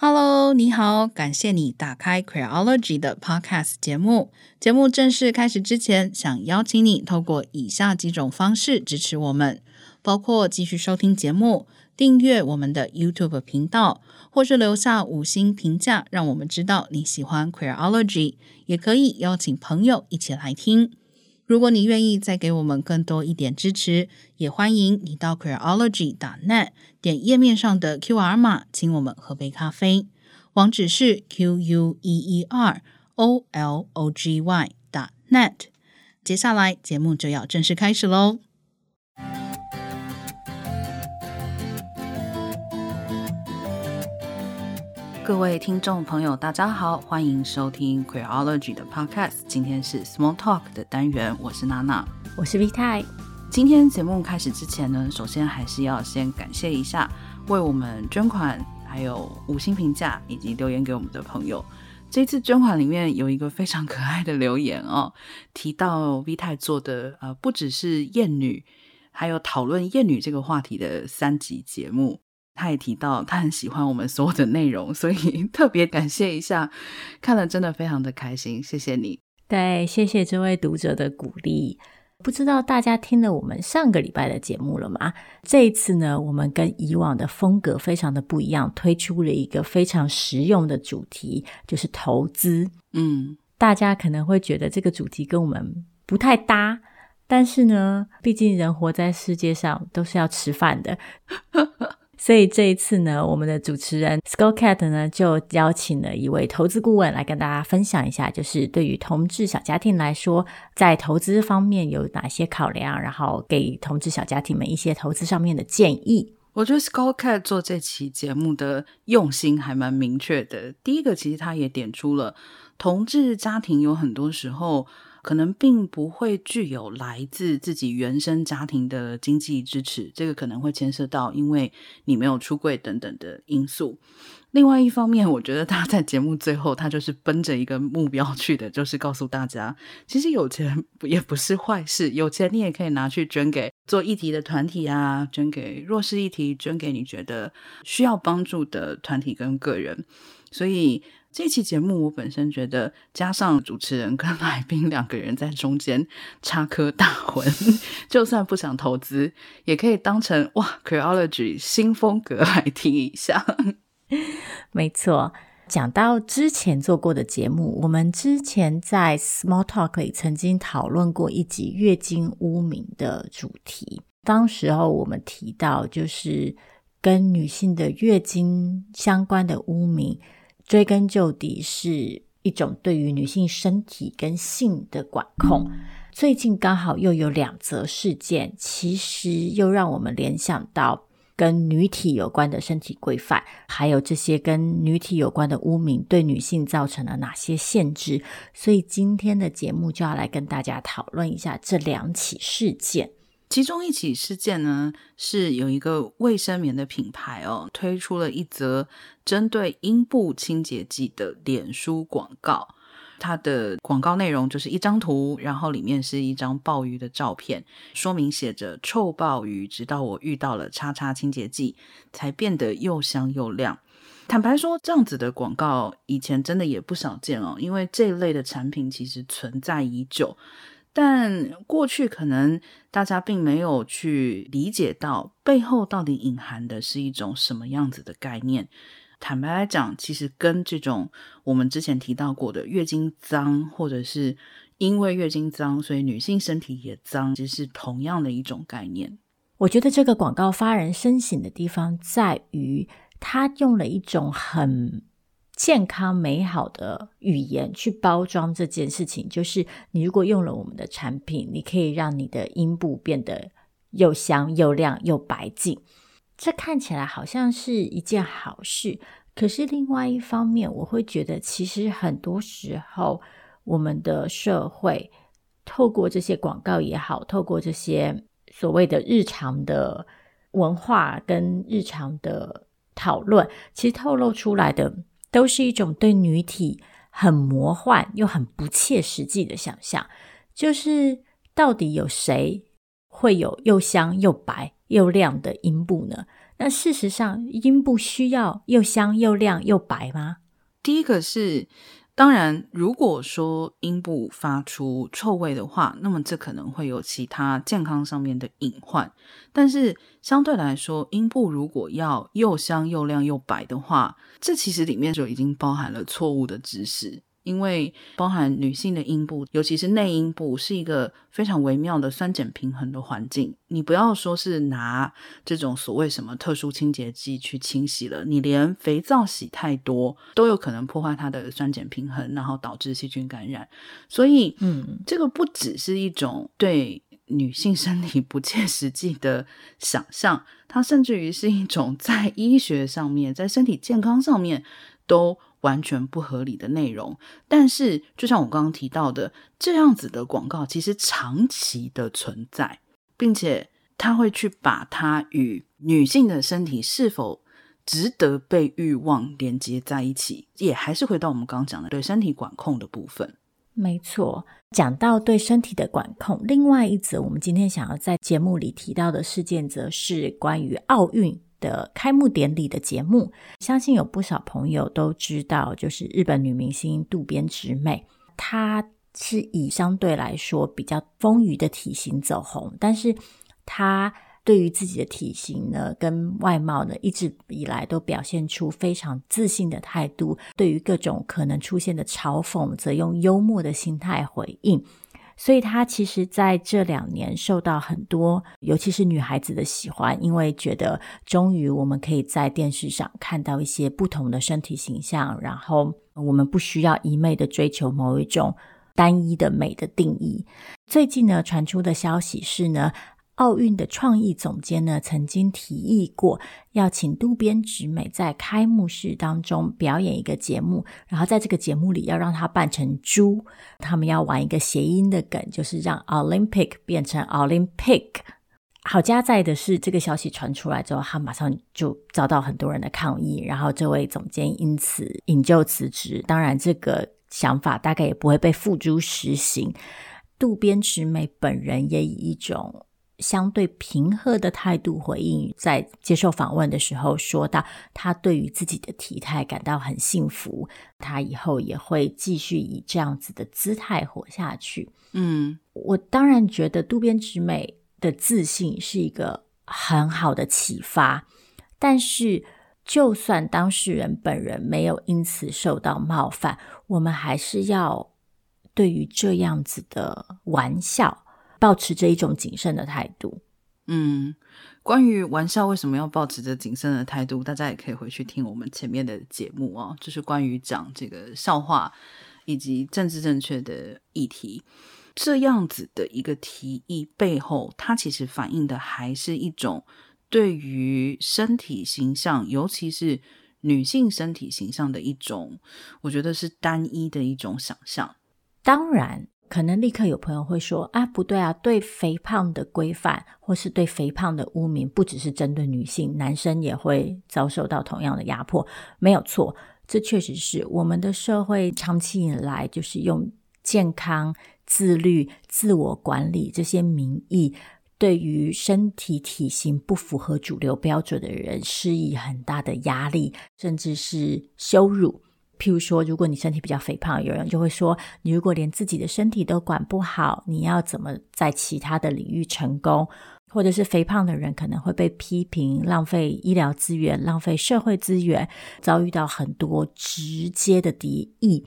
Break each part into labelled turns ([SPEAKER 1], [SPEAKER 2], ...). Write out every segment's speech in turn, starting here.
[SPEAKER 1] Hello，你好，感谢你打开 Queerology 的 Podcast 节目。节目正式开始之前，想邀请你透过以下几种方式支持我们，包括继续收听节目、订阅我们的 YouTube 频道，或是留下五星评价，让我们知道你喜欢 Queerology。也可以邀请朋友一起来听。如果你愿意再给我们更多一点支持，也欢迎你到 Queerology.net 点页面上的 QR 码，请我们喝杯咖啡。网址是 Q U E E R O L O G Y .net。接下来节目就要正式开始喽。各位听众朋友，大家好，欢迎收听 Queerology 的 Podcast。今天是 Small Talk 的单元，我是娜娜，
[SPEAKER 2] 我是 V 太。
[SPEAKER 1] 今天节目开始之前呢，首先还是要先感谢一下为我们捐款、还有五星评价以及留言给我们的朋友。这次捐款里面有一个非常可爱的留言哦，提到 V 太做的呃，不只是厌女，还有讨论厌女这个话题的三集节目。他也提到他很喜欢我们所有的内容，所以特别感谢一下，看了真的非常的开心，谢谢你。
[SPEAKER 2] 对，谢谢这位读者的鼓励。不知道大家听了我们上个礼拜的节目了吗？这一次呢，我们跟以往的风格非常的不一样，推出了一个非常实用的主题，就是投资。嗯，大家可能会觉得这个主题跟我们不太搭，但是呢，毕竟人活在世界上都是要吃饭的。所以这一次呢，我们的主持人 Skull Cat 呢就邀请了一位投资顾问来跟大家分享一下，就是对于同志小家庭来说，在投资方面有哪些考量，然后给同志小家庭们一些投资上面的建议。
[SPEAKER 1] 我觉得 Skull Cat 做这期节目的用心还蛮明确的。第一个，其实他也点出了同志家庭有很多时候。可能并不会具有来自自己原生家庭的经济支持，这个可能会牵涉到因为你没有出柜等等的因素。另外一方面，我觉得他在节目最后，他就是奔着一个目标去的，就是告诉大家，其实有钱也不是坏事，有钱你也可以拿去捐给做议题的团体啊，捐给弱势议题，捐给你觉得需要帮助的团体跟个人，所以。这期节目我本身觉得，加上主持人跟 来宾两个人在中间插科打诨，就算不想投资，也可以当成哇 Queerology 新风格来听一下。
[SPEAKER 2] 没错，讲到之前做过的节目，我们之前在 Small Talk 里曾经讨论过一集月经污名的主题。当时候我们提到，就是跟女性的月经相关的污名。追根究底是一种对于女性身体跟性的管控。最近刚好又有两则事件，其实又让我们联想到跟女体有关的身体规范，还有这些跟女体有关的污名对女性造成了哪些限制。所以今天的节目就要来跟大家讨论一下这两起事件。
[SPEAKER 1] 其中一起事件呢，是有一个卫生棉的品牌哦，推出了一则针对阴部清洁剂的脸书广告。它的广告内容就是一张图，然后里面是一张鲍鱼的照片，说明写着“臭鲍鱼”，直到我遇到了叉叉清洁剂，才变得又香又亮。坦白说，这样子的广告以前真的也不少见哦，因为这一类的产品其实存在已久。但过去可能大家并没有去理解到背后到底隐含的是一种什么样子的概念。坦白来讲，其实跟这种我们之前提到过的月经脏，或者是因为月经脏，所以女性身体也脏，其实是同样的一种概念。
[SPEAKER 2] 我觉得这个广告发人深省的地方在于，它用了一种很健康美好的语言去包装这件事情，就是你如果用了我们的产品，你可以让你的阴部变得又香又亮又白净。这看起来好像是一件好事，可是另外一方面，我会觉得其实很多时候我们的社会透过这些广告也好，透过这些所谓的日常的文化跟日常的讨论，其实透露出来的。都是一种对女体很魔幻又很不切实际的想象，就是到底有谁会有又香又白又亮的阴部呢？那事实上，阴部需要又香又亮又白吗？
[SPEAKER 1] 第一个是。当然，如果说阴部发出臭味的话，那么这可能会有其他健康上面的隐患。但是相对来说，阴部如果要又香又亮又白的话，这其实里面就已经包含了错误的知识。因为包含女性的阴部，尤其是内阴部，是一个非常微妙的酸碱平衡的环境。你不要说是拿这种所谓什么特殊清洁剂去清洗了，你连肥皂洗太多都有可能破坏它的酸碱平衡，然后导致细菌感染。所以，嗯，这个不只是一种对女性身体不切实际的想象，它甚至于是一种在医学上面，在身体健康上面都。完全不合理的内容，但是就像我刚刚提到的，这样子的广告其实长期的存在，并且他会去把它与女性的身体是否值得被欲望连接在一起，也还是回到我们刚刚讲的对身体管控的部分。
[SPEAKER 2] 没错，讲到对身体的管控，另外一则我们今天想要在节目里提到的事件，则是关于奥运。的开幕典礼的节目，相信有不少朋友都知道，就是日本女明星渡边直美，她是以相对来说比较丰腴的体型走红，但是她对于自己的体型呢，跟外貌呢，一直以来都表现出非常自信的态度，对于各种可能出现的嘲讽，则用幽默的心态回应。所以她其实在这两年受到很多，尤其是女孩子的喜欢，因为觉得终于我们可以在电视上看到一些不同的身体形象，然后我们不需要一昧的追求某一种单一的美的定义。最近呢，传出的消息是呢。奥运的创意总监呢，曾经提议过要请渡边直美在开幕式当中表演一个节目，然后在这个节目里要让她扮成猪，他们要玩一个谐音的梗，就是让 Olympic 变成 Olympic。好家在的是，这个消息传出来之后，他马上就遭到很多人的抗议，然后这位总监因此引咎辞职。当然，这个想法大概也不会被付诸实行。渡边直美本人也以一种。相对平和的态度回应，在接受访问的时候说到，他对于自己的体态感到很幸福，他以后也会继续以这样子的姿态活下去。嗯，我当然觉得渡边直美的自信是一个很好的启发，但是就算当事人本人没有因此受到冒犯，我们还是要对于这样子的玩笑。保持着一种谨慎的态度。
[SPEAKER 1] 嗯，关于玩笑为什么要保持着谨慎的态度，大家也可以回去听我们前面的节目哦，就是关于讲这个笑话以及政治正确的议题。这样子的一个提议背后，它其实反映的还是一种对于身体形象，尤其是女性身体形象的一种，我觉得是单一的一种想象。
[SPEAKER 2] 当然。可能立刻有朋友会说：“啊，不对啊，对肥胖的规范或是对肥胖的污名，不只是针对女性，男生也会遭受到同样的压迫。”没有错，这确实是我们的社会长期以来就是用健康、自律、自我管理这些名义，对于身体体型不符合主流标准的人施以很大的压力，甚至是羞辱。譬如说，如果你身体比较肥胖，有人就会说，你如果连自己的身体都管不好，你要怎么在其他的领域成功？或者是肥胖的人可能会被批评浪费医疗资源、浪费社会资源，遭遇到很多直接的敌意。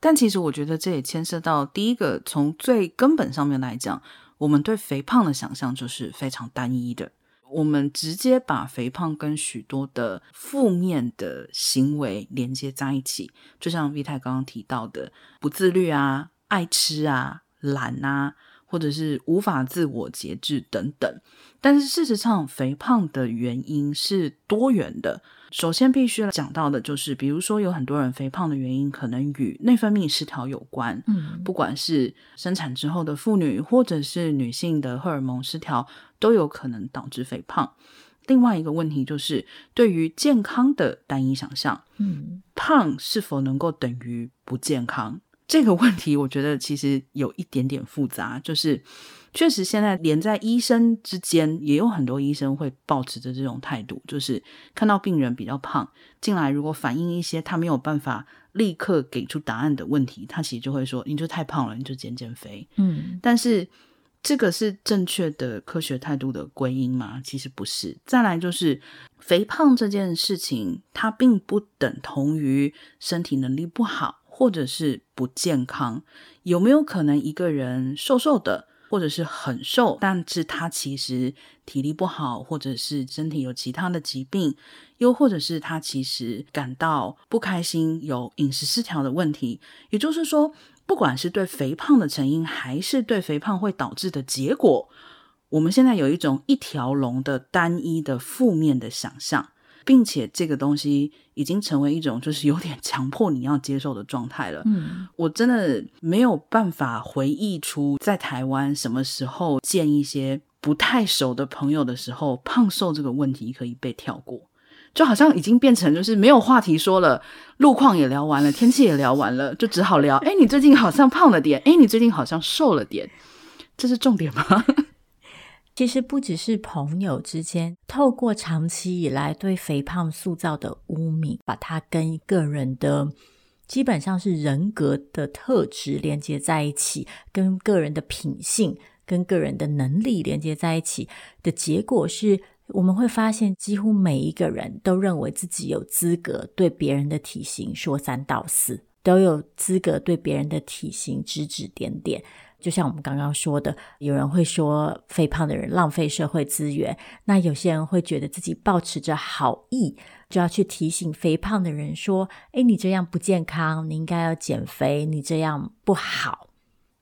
[SPEAKER 1] 但其实我觉得这也牵涉到第一个，从最根本上面来讲，我们对肥胖的想象就是非常单一的。我们直接把肥胖跟许多的负面的行为连接在一起，就像 V 太刚刚提到的，不自律啊、爱吃啊、懒啊，或者是无法自我节制等等。但是事实上，肥胖的原因是多元的。首先必须讲到的就是，比如说有很多人肥胖的原因可能与内分泌失调有关，嗯，不管是生产之后的妇女，或者是女性的荷尔蒙失调，都有可能导致肥胖。另外一个问题就是对于健康的单一想象，嗯，胖是否能够等于不健康？这个问题我觉得其实有一点点复杂，就是确实，现在连在医生之间，也有很多医生会保持着这种态度，就是看到病人比较胖进来，如果反映一些他没有办法立刻给出答案的问题，他其实就会说：“你就太胖了，你就减减肥。”
[SPEAKER 2] 嗯，
[SPEAKER 1] 但是这个是正确的科学态度的归因吗？其实不是。再来就是肥胖这件事情，它并不等同于身体能力不好。或者是不健康，有没有可能一个人瘦瘦的，或者是很瘦，但是他其实体力不好，或者是身体有其他的疾病，又或者是他其实感到不开心，有饮食失调的问题。也就是说，不管是对肥胖的成因，还是对肥胖会导致的结果，我们现在有一种一条龙的单一的负面的想象。并且这个东西已经成为一种就是有点强迫你要接受的状态了。
[SPEAKER 2] 嗯，
[SPEAKER 1] 我真的没有办法回忆出在台湾什么时候见一些不太熟的朋友的时候，胖瘦这个问题可以被跳过，就好像已经变成就是没有话题说了，路况也聊完了，天气也聊完了，就只好聊。哎，你最近好像胖了点，哎，你最近好像瘦了点，这是重点吗？
[SPEAKER 2] 其实不只是朋友之间，透过长期以来对肥胖塑造的污名，把它跟个人的基本上是人格的特质连接在一起，跟个人的品性、跟个人的能力连接在一起的结果是，我们会发现几乎每一个人都认为自己有资格对别人的体型说三道四，都有资格对别人的体型指指点点。就像我们刚刚说的，有人会说肥胖的人浪费社会资源，那有些人会觉得自己抱持着好意，就要去提醒肥胖的人说：“诶，你这样不健康，你应该要减肥，你这样不好。”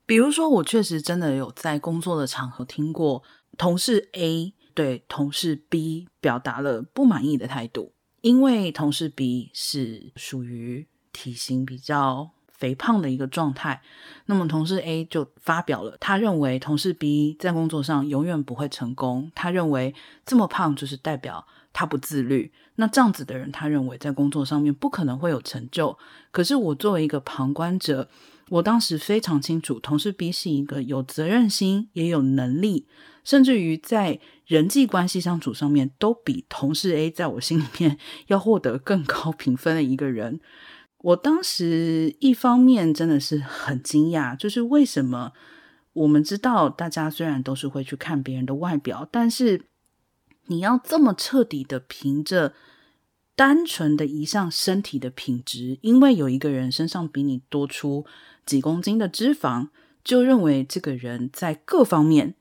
[SPEAKER 1] 比如说，我确实真的有在工作的场合听过同事 A 对同事 B 表达了不满意的态度，因为同事 B 是属于体型比较肥胖的一个状态，那么同事 A 就发表了，他认为同事 B 在工作上永远不会成功。他认为这么胖就是代表他不自律。那这样子的人，他认为在工作上面不可能会有成就。可是我作为一个旁观者，我当时非常清楚，同事 B 是一个有责任心、也有能力，甚至于在人际关系相处上面都比同事 A 在我心里面 要获得更高评分的一个人。我当时一方面真的是很惊讶，就是为什么我们知道大家虽然都是会去看别人的外表，但是你要这么彻底的凭着单纯的一项身体的品质，因为有一个人身上比你多出几公斤的脂肪，就认为这个人在各方面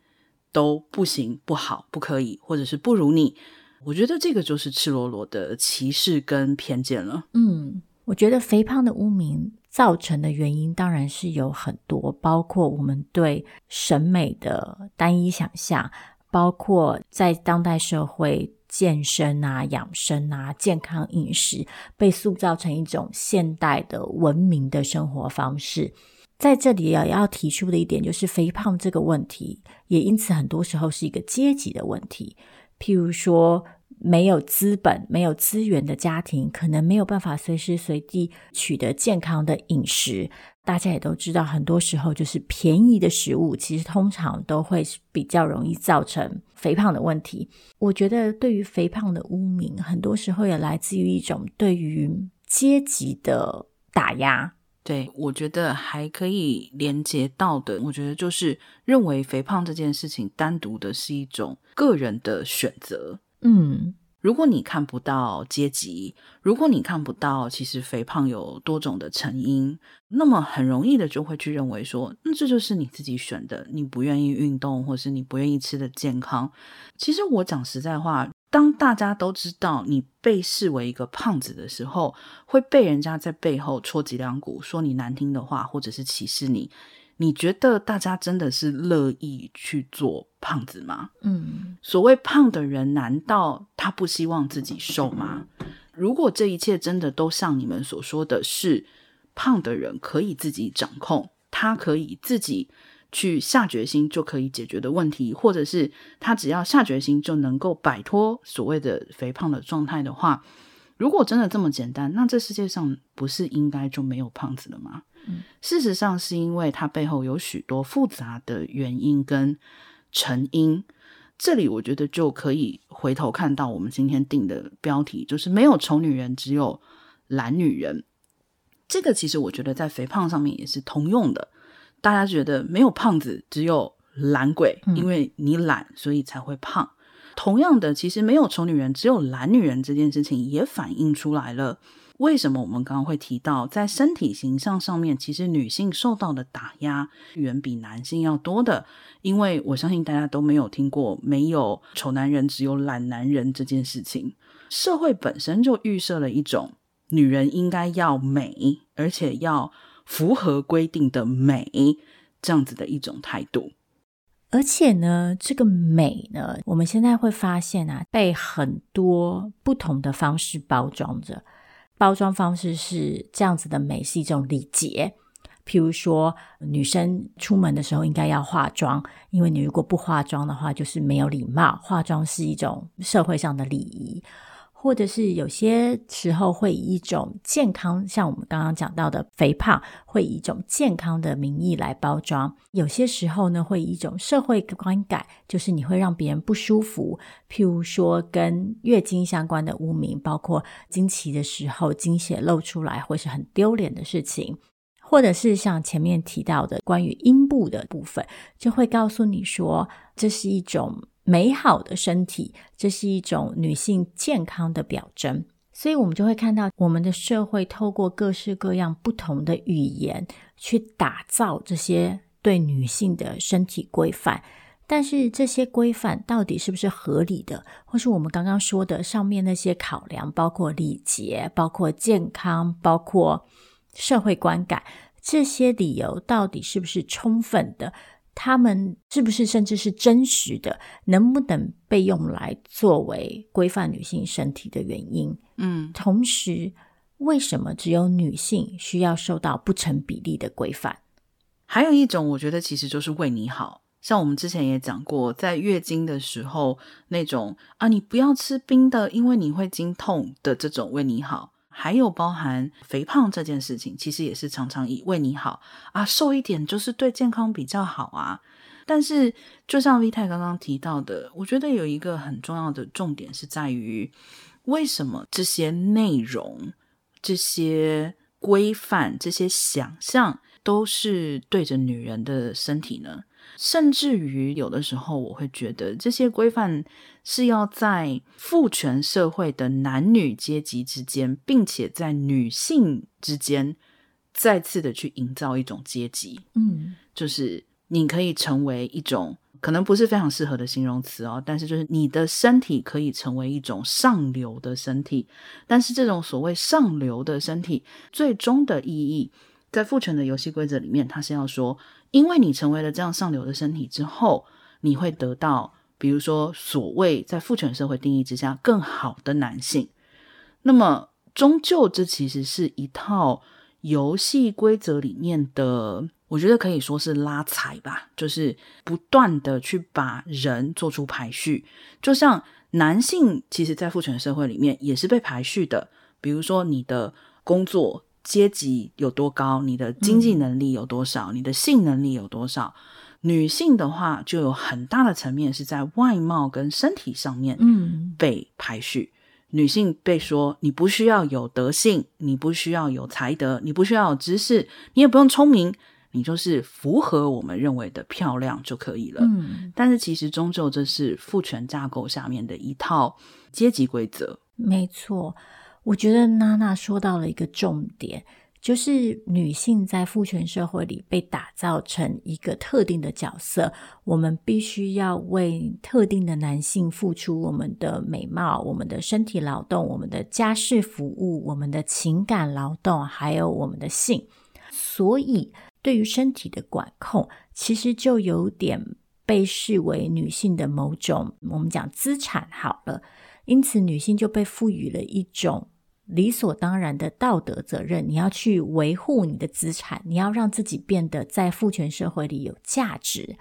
[SPEAKER 1] 都不行、不好、不可以，或者是不如你。我觉得这个就是赤裸裸的歧视跟偏见了。
[SPEAKER 2] 嗯。我觉得肥胖的污名造成的原因当然是有很多，包括我们对审美的单一想象，包括在当代社会健身啊、养生啊、健康饮食被塑造成一种现代的文明的生活方式。在这里也要提出的一点就是，肥胖这个问题也因此很多时候是一个阶级的问题，譬如说。没有资本、没有资源的家庭，可能没有办法随时随地取得健康的饮食。大家也都知道，很多时候就是便宜的食物，其实通常都会比较容易造成肥胖的问题。我觉得，对于肥胖的污名，很多时候也来自于一种对于阶级的打压。
[SPEAKER 1] 对，我觉得还可以连接到的，我觉得就是认为肥胖这件事情单独的是一种个人的选择。
[SPEAKER 2] 嗯，
[SPEAKER 1] 如果你看不到阶级，如果你看不到其实肥胖有多种的成因，那么很容易的就会去认为说，那这就是你自己选的，你不愿意运动，或是你不愿意吃的健康。其实我讲实在话，当大家都知道你被视为一个胖子的时候，会被人家在背后戳脊梁骨，说你难听的话，或者是歧视你。你觉得大家真的是乐意去做胖子吗？
[SPEAKER 2] 嗯，
[SPEAKER 1] 所谓胖的人，难道他不希望自己瘦吗？如果这一切真的都像你们所说的是胖的人可以自己掌控，他可以自己去下决心就可以解决的问题，或者是他只要下决心就能够摆脱所谓的肥胖的状态的话，如果真的这么简单，那这世界上不是应该就没有胖子了吗？
[SPEAKER 2] 嗯，
[SPEAKER 1] 事实上是因为它背后有许多复杂的原因跟成因。这里我觉得就可以回头看到我们今天定的标题，就是没有丑女人，只有懒女人。这个其实我觉得在肥胖上面也是通用的。大家觉得没有胖子，只有懒鬼，因为你懒，所以才会胖。嗯。同样的，其实没有丑女人，只有懒女人这件事情也反映出来了。为什么我们刚刚会提到，在身体形象上面，其实女性受到的打压远比男性要多的？因为我相信大家都没有听过“没有丑男人，只有懒男人”这件事情。社会本身就预设了一种女人应该要美，而且要符合规定的美这样子的一种态度。
[SPEAKER 2] 而且呢，这个美呢，我们现在会发现啊，被很多不同的方式包装着。包装方式是这样子的美是一种礼节，譬如说女生出门的时候应该要化妆，因为你如果不化妆的话就是没有礼貌，化妆是一种社会上的礼仪。或者是有些时候会以一种健康，像我们刚刚讲到的肥胖，会以一种健康的名义来包装；有些时候呢，会以一种社会观感，就是你会让别人不舒服。譬如说，跟月经相关的污名，包括经期的时候经血露出来，会是很丢脸的事情；或者是像前面提到的关于阴部的部分，就会告诉你说，这是一种。美好的身体，这是一种女性健康的表征，所以我们就会看到我们的社会透过各式各样不同的语言去打造这些对女性的身体规范。但是这些规范到底是不是合理的，或是我们刚刚说的上面那些考量，包括礼节、包括健康、包括社会观感，这些理由到底是不是充分的？他们是不是甚至是真实的？能不能被用来作为规范女性身体的原因？
[SPEAKER 1] 嗯，
[SPEAKER 2] 同时，为什么只有女性需要受到不成比例的规范？
[SPEAKER 1] 还有一种，我觉得其实就是为你好。像我们之前也讲过，在月经的时候，那种啊，你不要吃冰的，因为你会经痛的这种为你好。还有包含肥胖这件事情，其实也是常常以为你好啊，瘦一点就是对健康比较好啊。但是，就像 V 太刚刚提到的，我觉得有一个很重要的重点是在于，为什么这些内容、这些规范、这些想象都是对着女人的身体呢？甚至于有的时候，我会觉得这些规范是要在父权社会的男女阶级之间，并且在女性之间再次的去营造一种阶级。
[SPEAKER 2] 嗯，
[SPEAKER 1] 就是你可以成为一种可能不是非常适合的形容词哦，但是就是你的身体可以成为一种上流的身体，但是这种所谓上流的身体，最终的意义，在父权的游戏规则里面，它是要说。因为你成为了这样上流的身体之后，你会得到，比如说所谓在父权社会定义之下更好的男性。那么，终究这其实是一套游戏规则里面的，我觉得可以说是拉踩吧，就是不断的去把人做出排序。就像男性，其实在父权社会里面也是被排序的，比如说你的工作。阶级有多高，你的经济能力有多少，嗯、你的性能力有多少？女性的话，就有很大的层面是在外貌跟身体上面，嗯，被排序。嗯、女性被说你不需要有德性，你不需要有才德，你不需要有知识，你也不用聪明，你就是符合我们认为的漂亮就可以了。嗯，但是其实终究这是父权架构下面的一套阶级规则。
[SPEAKER 2] 没错。我觉得娜娜说到了一个重点，就是女性在父权社会里被打造成一个特定的角色，我们必须要为特定的男性付出我们的美貌、我们的身体劳动、我们的家事服务、我们的情感劳动，还有我们的性。所以，对于身体的管控，其实就有点被视为女性的某种我们讲资产好了。因此，女性就被赋予了一种理所当然的道德责任，你要去维护你的资产，你要让自己变得在父权社会里有价值。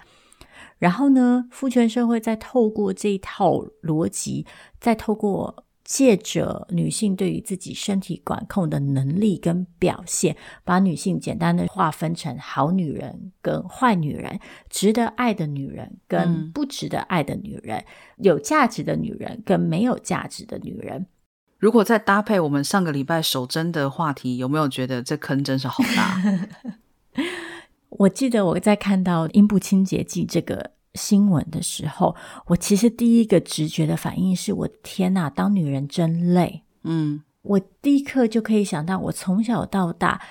[SPEAKER 2] 然后呢，父权社会再透过这一套逻辑，再透过借着女性对于自己身体管控的能力跟表现，把女性简单的划分成好女人跟坏女人，值得爱的女人跟不值得爱的女人，嗯、有价值的女人跟没有价值的女人。
[SPEAKER 1] 如果再搭配我们上个礼拜守贞的话题，有没有觉得这坑真是好大？
[SPEAKER 2] 我记得我在看到阴部清洁剂这个。新闻的时候，我其实第一个直觉的反应是我天哪，当女人真累。
[SPEAKER 1] 嗯，
[SPEAKER 2] 我立刻就可以想到，我从小到大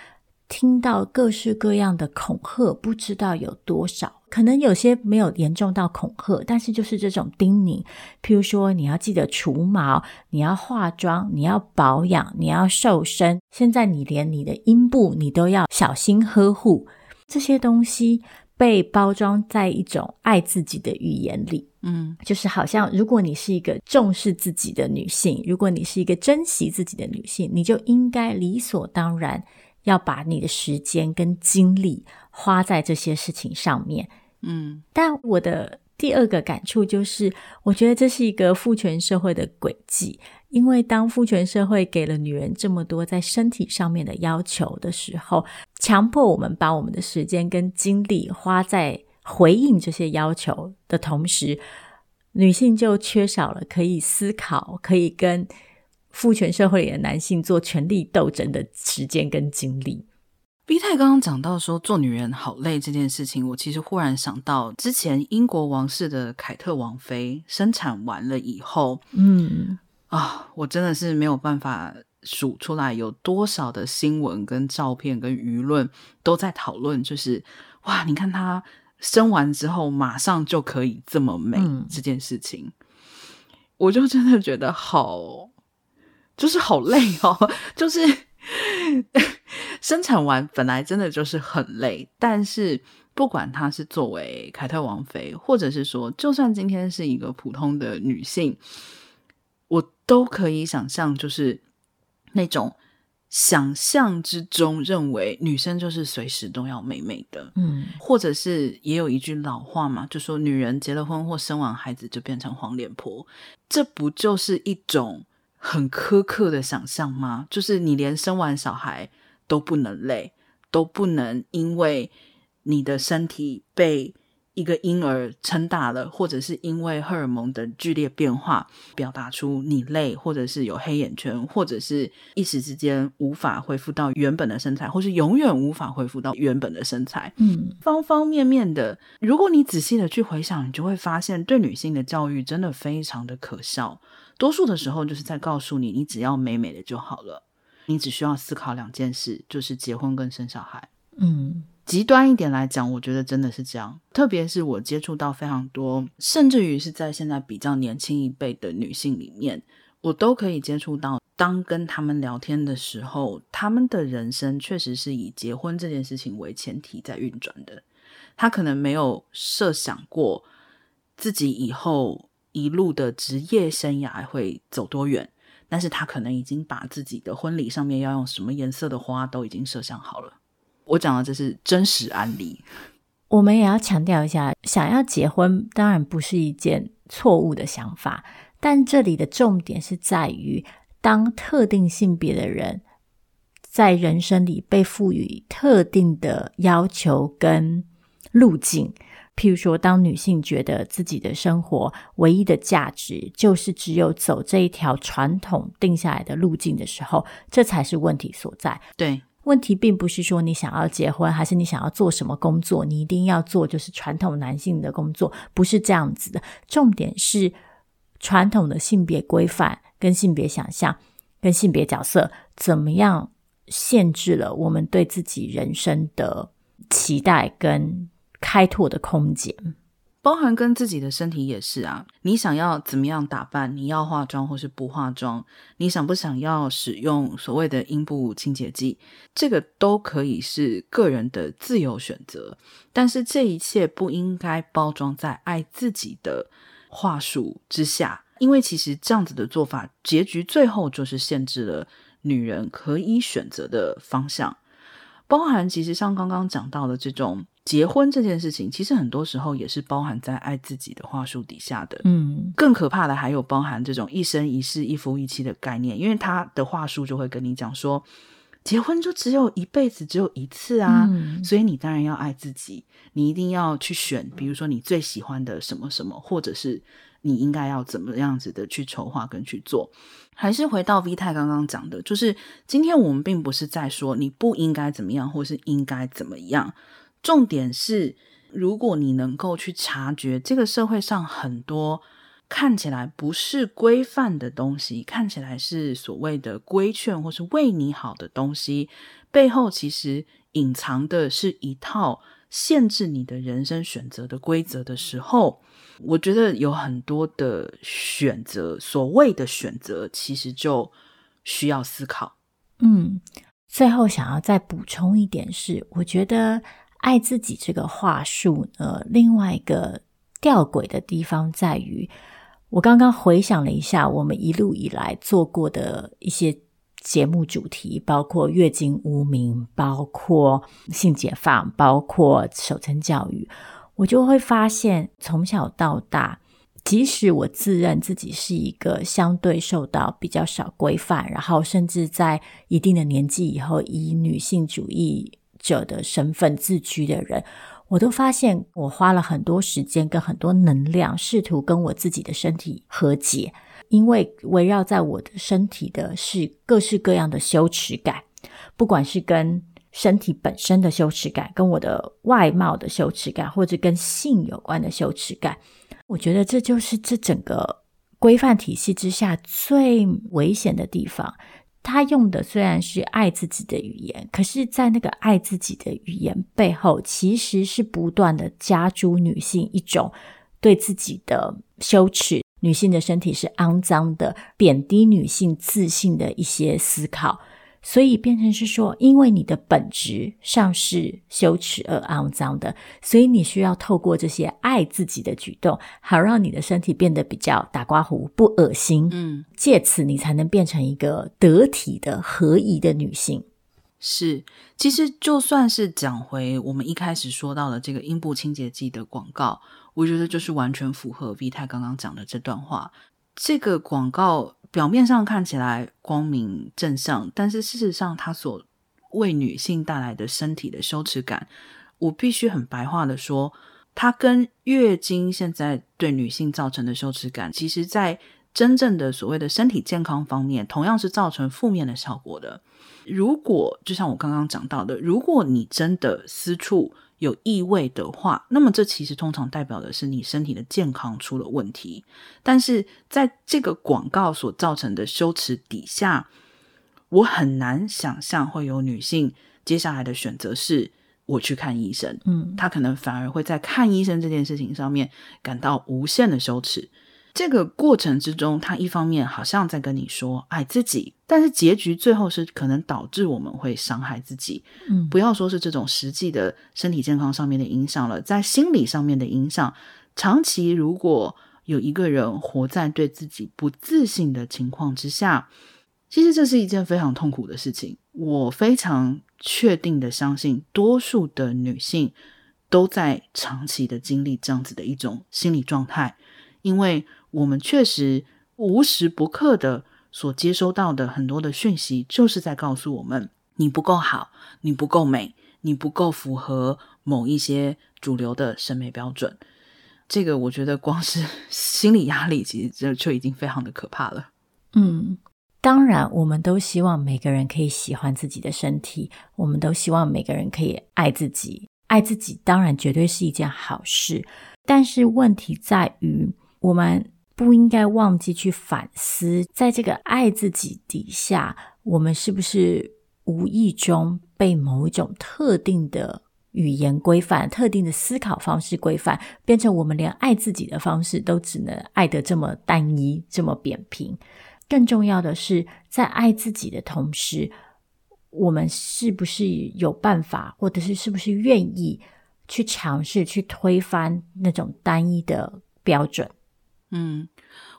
[SPEAKER 2] 听到各式各样的恐吓，不知道有多少。可能有些没有严重到恐吓，但是就是这种叮咛，譬如说你要记得除毛，你要化妆，你要保养，你要瘦身。现在你连你的阴部你都要小心呵护，这些东西。被包装在一种爱自己的语言里，
[SPEAKER 1] 嗯，
[SPEAKER 2] 就是好像如果你是一个重视自己的女性，如果你是一个珍惜自己的女性，你就应该理所当然要把你的时间跟精力花在这些事情上面，
[SPEAKER 1] 嗯。
[SPEAKER 2] 但我的第二个感触就是，我觉得这是一个父权社会的轨迹。因为当父权社会给了女人这么多在身体上面的要求的时候，强迫我们把我们的时间跟精力花在回应这些要求的同时，女性就缺少了可以思考、可以跟父权社会里的男性做权力斗争的时间跟精力。
[SPEAKER 1] B 太刚刚讲到说做女人好累这件事情，我其实忽然想到之前英国王室的凯特王妃生产完了以后，
[SPEAKER 2] 嗯。
[SPEAKER 1] 啊，我真的是没有办法数出来有多少的新闻、跟照片、跟舆论都在讨论，就是哇，你看她生完之后马上就可以这么美这件事情，嗯、我就真的觉得好，就是好累哦，就是 生产完本来真的就是很累，但是不管她是作为凯特王妃，或者是说，就算今天是一个普通的女性。我都可以想象，就是那种想象之中认为女生就是随时都要美美的，
[SPEAKER 2] 嗯，
[SPEAKER 1] 或者是也有一句老话嘛，就说女人结了婚或生完孩子就变成黄脸婆，这不就是一种很苛刻的想象吗？就是你连生完小孩都不能累，都不能因为你的身体被。一个婴儿撑大了，或者是因为荷尔蒙的剧烈变化，表达出你累，或者是有黑眼圈，或者是一时之间无法恢复到原本的身材，或是永远无法恢复到原本的身材。
[SPEAKER 2] 嗯，
[SPEAKER 1] 方方面面的，如果你仔细的去回想，你就会发现，对女性的教育真的非常的可笑。多数的时候，就是在告诉你，你只要美美的就好了，你只需要思考两件事，就是结婚跟生小孩。
[SPEAKER 2] 嗯。
[SPEAKER 1] 极端一点来讲，我觉得真的是这样。特别是我接触到非常多，甚至于是在现在比较年轻一辈的女性里面，我都可以接触到。当跟他们聊天的时候，他们的人生确实是以结婚这件事情为前提在运转的。他可能没有设想过自己以后一路的职业生涯会走多远，但是他可能已经把自己的婚礼上面要用什么颜色的花都已经设想好了。我讲的这是真实案例，
[SPEAKER 2] 我们也要强调一下，想要结婚当然不是一件错误的想法，但这里的重点是在于，当特定性别的人在人生里被赋予特定的要求跟路径，譬如说，当女性觉得自己的生活唯一的价值就是只有走这一条传统定下来的路径的时候，这才是问题所在。
[SPEAKER 1] 对。
[SPEAKER 2] 问题并不是说你想要结婚，还是你想要做什么工作，你一定要做就是传统男性的工作，不是这样子的。重点是传统的性别规范、跟性别想象、跟性别角色，怎么样限制了我们对自己人生的期待跟开拓的空间。
[SPEAKER 1] 包含跟自己的身体也是啊，你想要怎么样打扮？你要化妆或是不化妆？你想不想要使用所谓的阴部清洁剂？这个都可以是个人的自由选择，但是这一切不应该包装在爱自己的话术之下，因为其实这样子的做法，结局最后就是限制了女人可以选择的方向。包含其实像刚刚讲到的这种结婚这件事情，其实很多时候也是包含在爱自己的话术底下的。
[SPEAKER 2] 嗯，
[SPEAKER 1] 更可怕的还有包含这种一生一世、一夫一妻的概念，因为他的话术就会跟你讲说，结婚就只有一辈子，只有一次啊，
[SPEAKER 2] 嗯，
[SPEAKER 1] 所以你当然要爱自己，你一定要去选，比如说你最喜欢的什么什么，或者是你应该要怎么样子的去筹划跟去做。还是回到 V 太刚刚讲的，就是今天我们并不是在说你不应该怎么样，或是应该怎么样，重点是如果你能够去察觉这个社会上很多。看起来不是规范的东西，看起来是所谓的规劝或是为你好的东西，背后其实隐藏的是一套限制你的人生选择的规则的时候，我觉得有很多的选择，所谓的选择，其实就需要思考。
[SPEAKER 2] 嗯，最后想要再补充一点是，我觉得爱自己这个话术呢，另外一个吊诡的地方在于。我刚刚回想了一下，我们一路以来做过的一些节目主题，包括月经污名，包括性解放，包括守贞教育，我就会发现，从小到大，即使我自认自己是一个相对受到比较少规范，然后甚至在一定的年纪以后，以女性主义者的身份自居的人。我都发现，我花了很多时间跟很多能量，试图跟我自己的身体和解，因为围绕在我的身体的是各式各样的羞耻感，不管是跟身体本身的羞耻感，跟我的外貌的羞耻感，或者跟性有关的羞耻感。我觉得这就是这整个规范体系之下最危险的地方。他用的虽然是爱自己的语言，可是，在那个爱自己的语言背后，其实是不断的加诸女性一种对自己的羞耻，女性的身体是肮脏的，贬低女性自信的一些思考。所以变成是说，因为你的本质上是羞耻而肮脏的，所以你需要透过这些爱自己的举动，好让你的身体变得比较打刮胡、不恶心。嗯，借此你才能变成一个得体的、合宜的女性。
[SPEAKER 1] 是，其实就算是讲回我们一开始说到的这个阴部清洁剂的广告，我觉得就是完全符合 V 太刚刚讲的这段话。这个广告。表面上看起来光明正向，但是事实上，它所为女性带来的身体的羞耻感，我必须很白话的说，它跟月经现在对女性造成的羞耻感，其实在真正的所谓的身体健康方面，同样是造成负面的效果的。如果就像我刚刚讲到的，如果你真的私处，有异味的话，那么这其实通常代表的是你身体的健康出了问题。但是在这个广告所造成的羞耻底下，我很难想象会有女性接下来的选择是我去看医生。嗯，她可能反而会在看医生这件事情上面感到无限的羞耻。这个过程之中，他一方面好像在跟你说爱自己，但是结局最后是可能导致我们会伤害自己。嗯，不要说是这种实际的身体健康上面的影响了，在心理上面的影响，长期如果有一个人活在对自己不自信的情况之下，其实这是一件非常痛苦的事情。我非常确定的相信，多数的女性都在长期的经历这样子的一种心理状态，因为。我们确实无时不刻的所接收到的很多的讯息，就是在告诉我们：你不够好，你不够美，你不够符合某一些主流的审美标准。这个我觉得光是心理压力，其实就就已经非常的可怕了。
[SPEAKER 2] 嗯，当然，我们都希望每个人可以喜欢自己的身体，我们都希望每个人可以爱自己。爱自己当然绝对是一件好事，但是问题在于我们。不应该忘记去反思，在这个爱自己底下，我们是不是无意中被某一种特定的语言规范、特定的思考方式规范，变成我们连爱自己的方式都只能爱得这么单一、这么扁平。更重要的是，在爱自己的同时，我们是不是有办法，或者是是不是愿意去尝试去推翻那种单一的标准？
[SPEAKER 1] 嗯，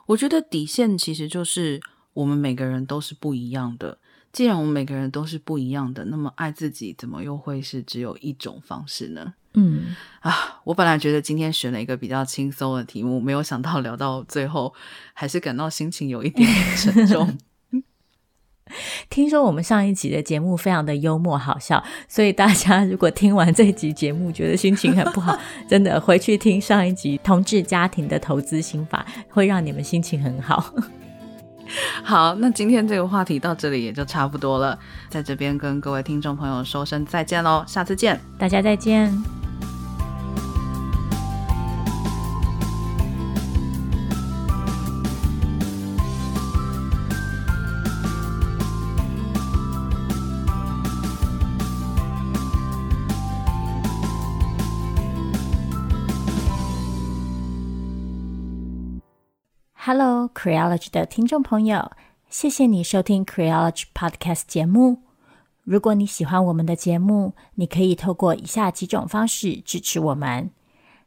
[SPEAKER 1] 我觉得底线其实就是我们每个人都是不一样的，既然我们每个人都是不一样的，那么爱自己怎么又会是只有一种方式呢？
[SPEAKER 2] 嗯
[SPEAKER 1] 啊，我本来觉得今天选了一个比较轻松的题目，没有想到聊到最后，还是感到心情有一点点沉重。
[SPEAKER 2] 听说我们上一集的节目非常的幽默好笑，所以大家如果听完这集节目觉得心情很不好，真的回去听上一集《同志家庭的投资心法》，会让你们心情很好。
[SPEAKER 1] 好，那今天这个话题到这里也就差不多了，在这边跟各位听众朋友说声再见喽，下次见，
[SPEAKER 2] 大家再见。Hello, Creology 的听众朋友，谢谢你收听 Creology Podcast 节目。如果你喜欢我们的节目，你可以透过以下几种方式支持我们：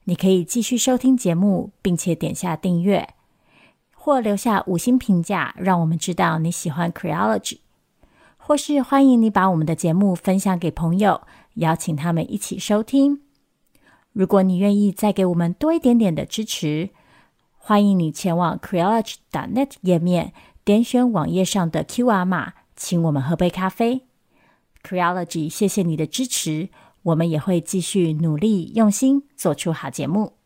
[SPEAKER 2] 你可以继续收听节目，并且点下订阅，或留下五星评价，让我们知道你喜欢 Creology；或是欢迎你把我们的节目分享给朋友，邀请他们一起收听。如果你愿意再给我们多一点点的支持，欢迎你前往 Creology.net 页面，点选网页上的 QR 码，请我们喝杯咖啡。Creology，谢谢你的支持，我们也会继续努力用心做出好节目。